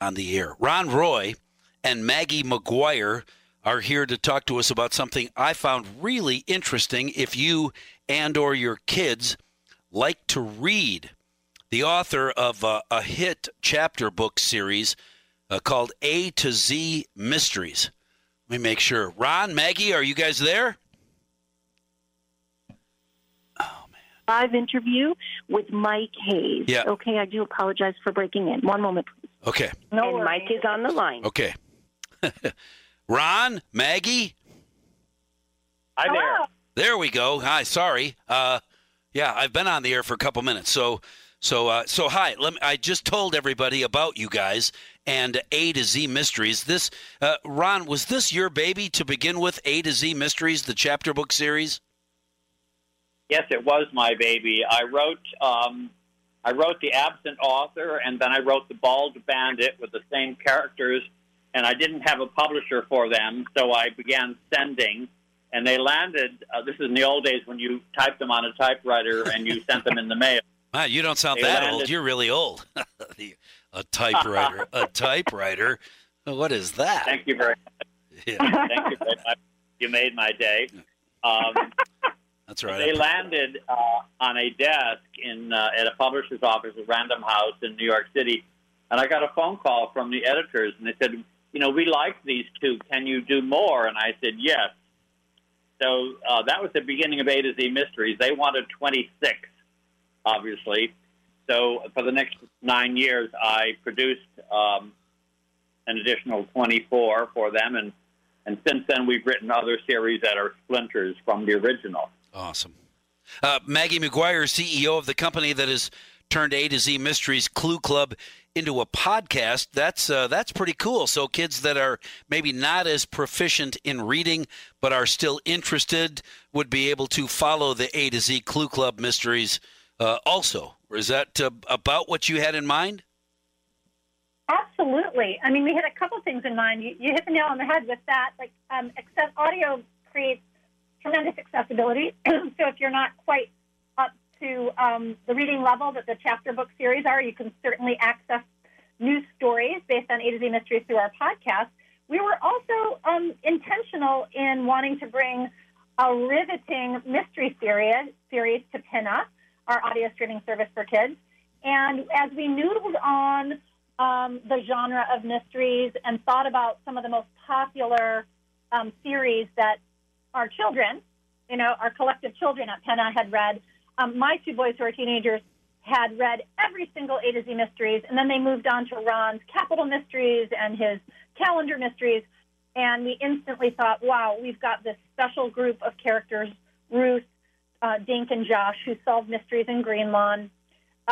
on the air. Ron Roy and Maggie McGuire are here to talk to us about something I found really interesting if you and or your kids like to read. The author of a, a hit chapter book series uh, called A to Z Mysteries. Let me make sure. Ron, Maggie, are you guys there? Oh man. Live interview with Mike Hayes. Yeah. Okay, I do apologize for breaking in. One moment, please. Okay. No and. Mike is on the line. Okay. Ron, Maggie. Hi there. There we go. Hi. Sorry. Uh, yeah, I've been on the air for a couple minutes. So, so, uh, so hi. Let me, I just told everybody about you guys and A to Z Mysteries. This, uh, Ron, was this your baby to begin with? A to Z Mysteries, the chapter book series. Yes, it was my baby. I wrote um, I wrote the absent author, and then I wrote the bald bandit with the same characters. And I didn't have a publisher for them, so I began sending. And they landed. Uh, this is in the old days when you typed them on a typewriter and you sent them in the mail. Wow, you don't sound they that landed. old. You're really old. a typewriter. a typewriter. What is that? Thank you very much. Yeah. Thank you very much. You made my day. Um, that's right. They landed uh, on a desk in uh, at a publisher's office at Random House in New York City, and I got a phone call from the editors, and they said, "You know, we like these two. Can you do more?" And I said, "Yes." So uh, that was the beginning of A to Z Mysteries. They wanted 26, obviously. So for the next nine years, I produced um, an additional 24 for them, and and since then we've written other series that are splinters from the original. Awesome. Uh, Maggie McGuire, CEO of the company that has turned A to Z Mysteries Clue Club into a podcast. That's uh, that's pretty cool. So kids that are maybe not as proficient in reading but are still interested would be able to follow the A to Z Clue Club Mysteries. Uh, also, is that uh, about what you had in mind? Absolutely. I mean, we had a couple things in mind. You, you hit the nail on the head with that. Like, um, access, audio creates tremendous accessibility. so if you're not quite up to um, the reading level that the chapter book series are, you can certainly access news stories based on A to Z Mysteries through our podcast. We were also um, intentional in wanting to bring a riveting mystery series, series to Pinna, our audio streaming service for kids. And as we noodled on um, the genre of mysteries and thought about some of the most popular um, series that our children, you know, our collective children at Pinna had read. Um, my two boys who are teenagers had read every single A to Z mysteries, and then they moved on to Ron's capital mysteries and his calendar mysteries. And we instantly thought, wow, we've got this special group of characters Ruth, uh, Dink, and Josh, who solve mysteries in Greenlawn.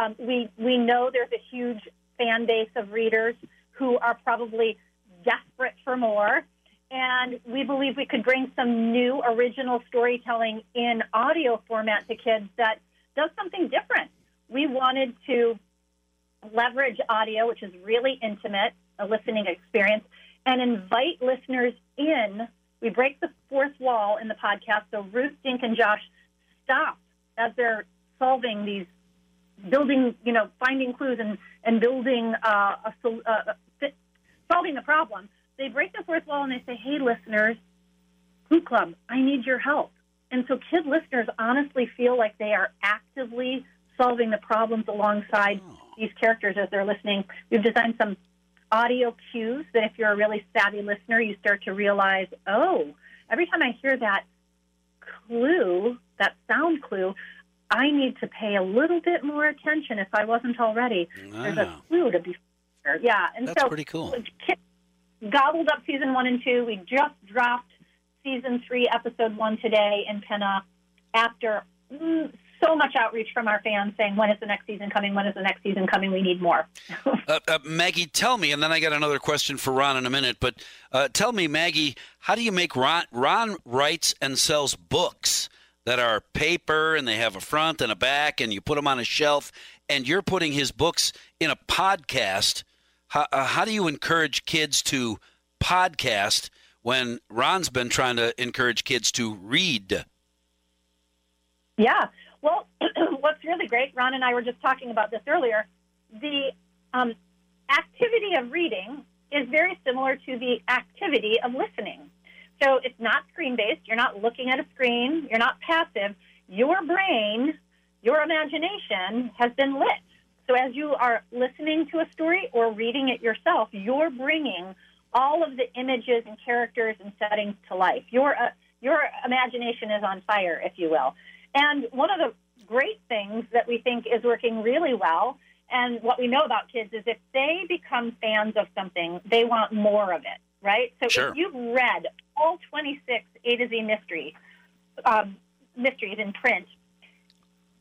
Um, we, we know there's a huge fan base of readers who are probably desperate for more and we believe we could bring some new original storytelling in audio format to kids that does something different. We wanted to leverage audio, which is really intimate, a listening experience, and invite listeners in. We break the fourth wall in the podcast, so Ruth, Dink, and Josh stop as they're solving these, building, you know, finding clues and, and building uh, a, uh, solving the problem they break the fourth wall and they say, hey, listeners, Clue Club, I need your help. And so kid listeners honestly feel like they are actively solving the problems alongside oh. these characters as they're listening. We've designed some audio cues that if you're a really savvy listener, you start to realize, oh, every time I hear that clue, that sound clue, I need to pay a little bit more attention if I wasn't already. Wow. There's a clue to be. Yeah, and That's so pretty cool. Gobbled up season one and two. We just dropped season three, episode one today in Pinna after mm, so much outreach from our fans saying, when is the next season coming? When is the next season coming? We need more. uh, uh, Maggie, tell me, and then I got another question for Ron in a minute, but uh, tell me, Maggie, how do you make Ron, Ron writes and sells books that are paper and they have a front and a back and you put them on a shelf and you're putting his books in a podcast – how, uh, how do you encourage kids to podcast when Ron's been trying to encourage kids to read? Yeah. Well, what's really great, Ron and I were just talking about this earlier. The um, activity of reading is very similar to the activity of listening. So it's not screen based. You're not looking at a screen. You're not passive. Your brain, your imagination has been lit. So as you are listening to a story or reading it yourself, you're bringing all of the images and characters and settings to life. Your uh, your imagination is on fire, if you will. And one of the great things that we think is working really well, and what we know about kids is if they become fans of something, they want more of it, right? So Sure. if you've read all 26 A to Z mystery um, mysteries in print,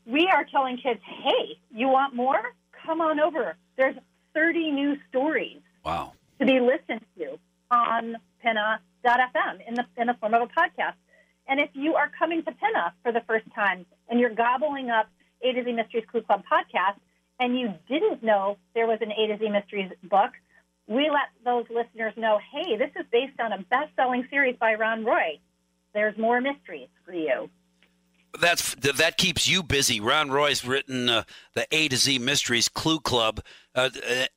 we are telling kids, hey, you want more? Come on over. There's 30 new stories Wow. to be listened to on Pinna.fm in the, in the form of a podcast. And if you are coming to Pinna for the first time and you're gobbling up A to Z Mysteries Clue Club podcast and you didn't know there was an A to Z Mysteries book, we let those listeners know, hey, this is based on a best-selling series by Ron Roy. There's more mysteries for you. That's that keeps you busy. Ron Roy's written uh, the A to Z Mysteries Clue Club, uh,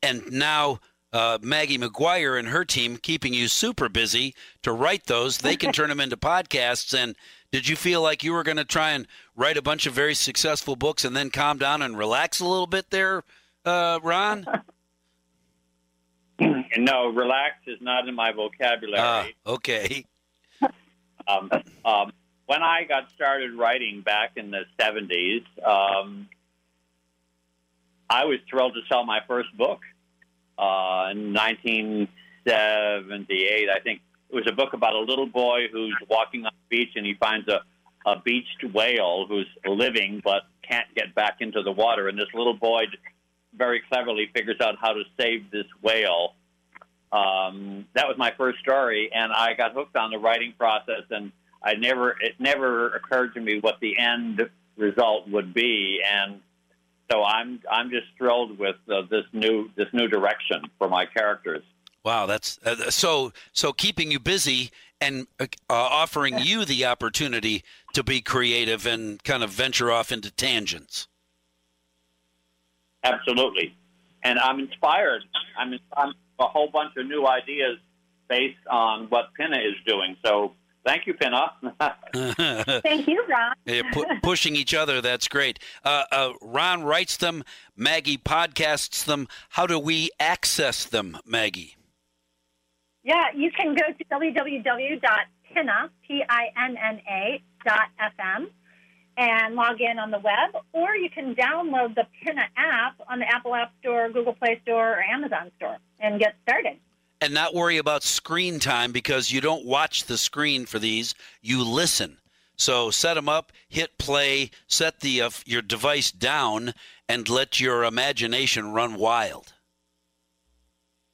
and now uh, Maggie McGuire and her team keeping you super busy to write those. They can turn them into podcasts. And did you feel like you were going to try and write a bunch of very successful books and then calm down and relax a little bit there, uh, Ron? No, relax is not in my Ah, vocabulary. okay. um, um, when I got started writing back in the 70s, um, I was thrilled to sell my first book uh, in 1978. I think it was a book about a little boy who's walking on the beach and he finds a, a beached whale who's living but can't get back into the water. And this little boy very cleverly figures out how to save this whale. Um, that was my first story, and I got hooked on the writing process. And I never, it never occurred to me what the end result would be. And so I'm, I'm just thrilled with uh, this new, this new direction for my characters. Wow, that's uh, so so keeping you busy and uh, offering you the opportunity to be creative and kind of venture off into tangents. Absolutely. And I'm inspired. I'm, I'm a whole bunch of new ideas based on what Pinna is doing. So thank you, Pinna. Thank you, Ron. Yeah, pu- pushing each other, that's great. Uh, uh, Ron writes them, Maggie podcasts them. How do we access them, Maggie? Yeah, you can go to www.pinna, P-I-N-N-A, dot FM and log in on the web, or you can download the Pinna app on the Apple App Store, Google Play Store, or Amazon Store and get started. And not worry about screen time because you don't watch the screen for these, you listen. So set them up, hit play, set the uh, your device down, and let your imagination run wild.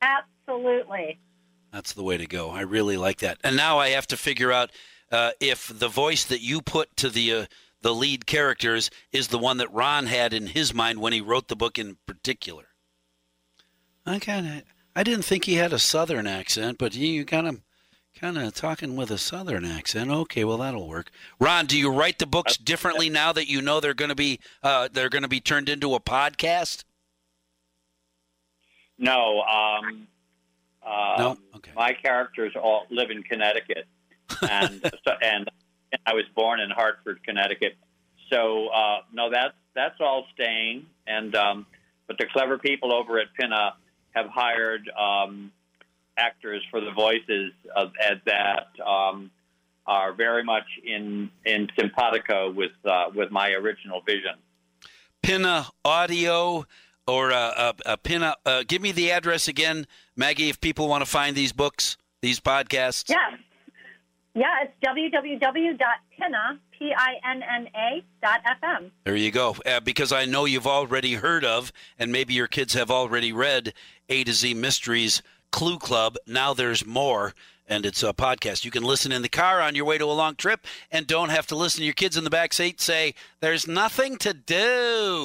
Absolutely. That's the way to go. I really like that. And now I have to figure out uh, if the voice that you put to the uh, the lead characters is the one that Ron had in his mind when he wrote the book in particular. I kind of I didn't think he had a southern accent, but you kind of kind of talking with a southern accent. Okay, well that'll work. Ron, do you write the books differently now that you know they're going to be uh, they're going to be turned into a podcast? no, um, uh, No? Okay. my characters all live in Connecticut, and so, and I was born in Hartford, Connecticut. So uh, no, that's that's all staying. And um, but the clever people over at Pinna have hired um, actors for the voices of, of that um, are very much in in simpatico with uh, with my original vision. Pinna Audio or uh, uh, uh, Pinna. Uh, give me the address again, Maggie, if people want to find these books, these podcasts. Yeah. Yeah, it's www.pinna. There you go. Uh, because I know you've already heard of, and maybe your kids have already read A to Z Mysteries Clue Club. Now there's more, and it's a podcast. You can listen in the car on your way to a long trip and don't have to listen to your kids in the back seat say, There's nothing to do.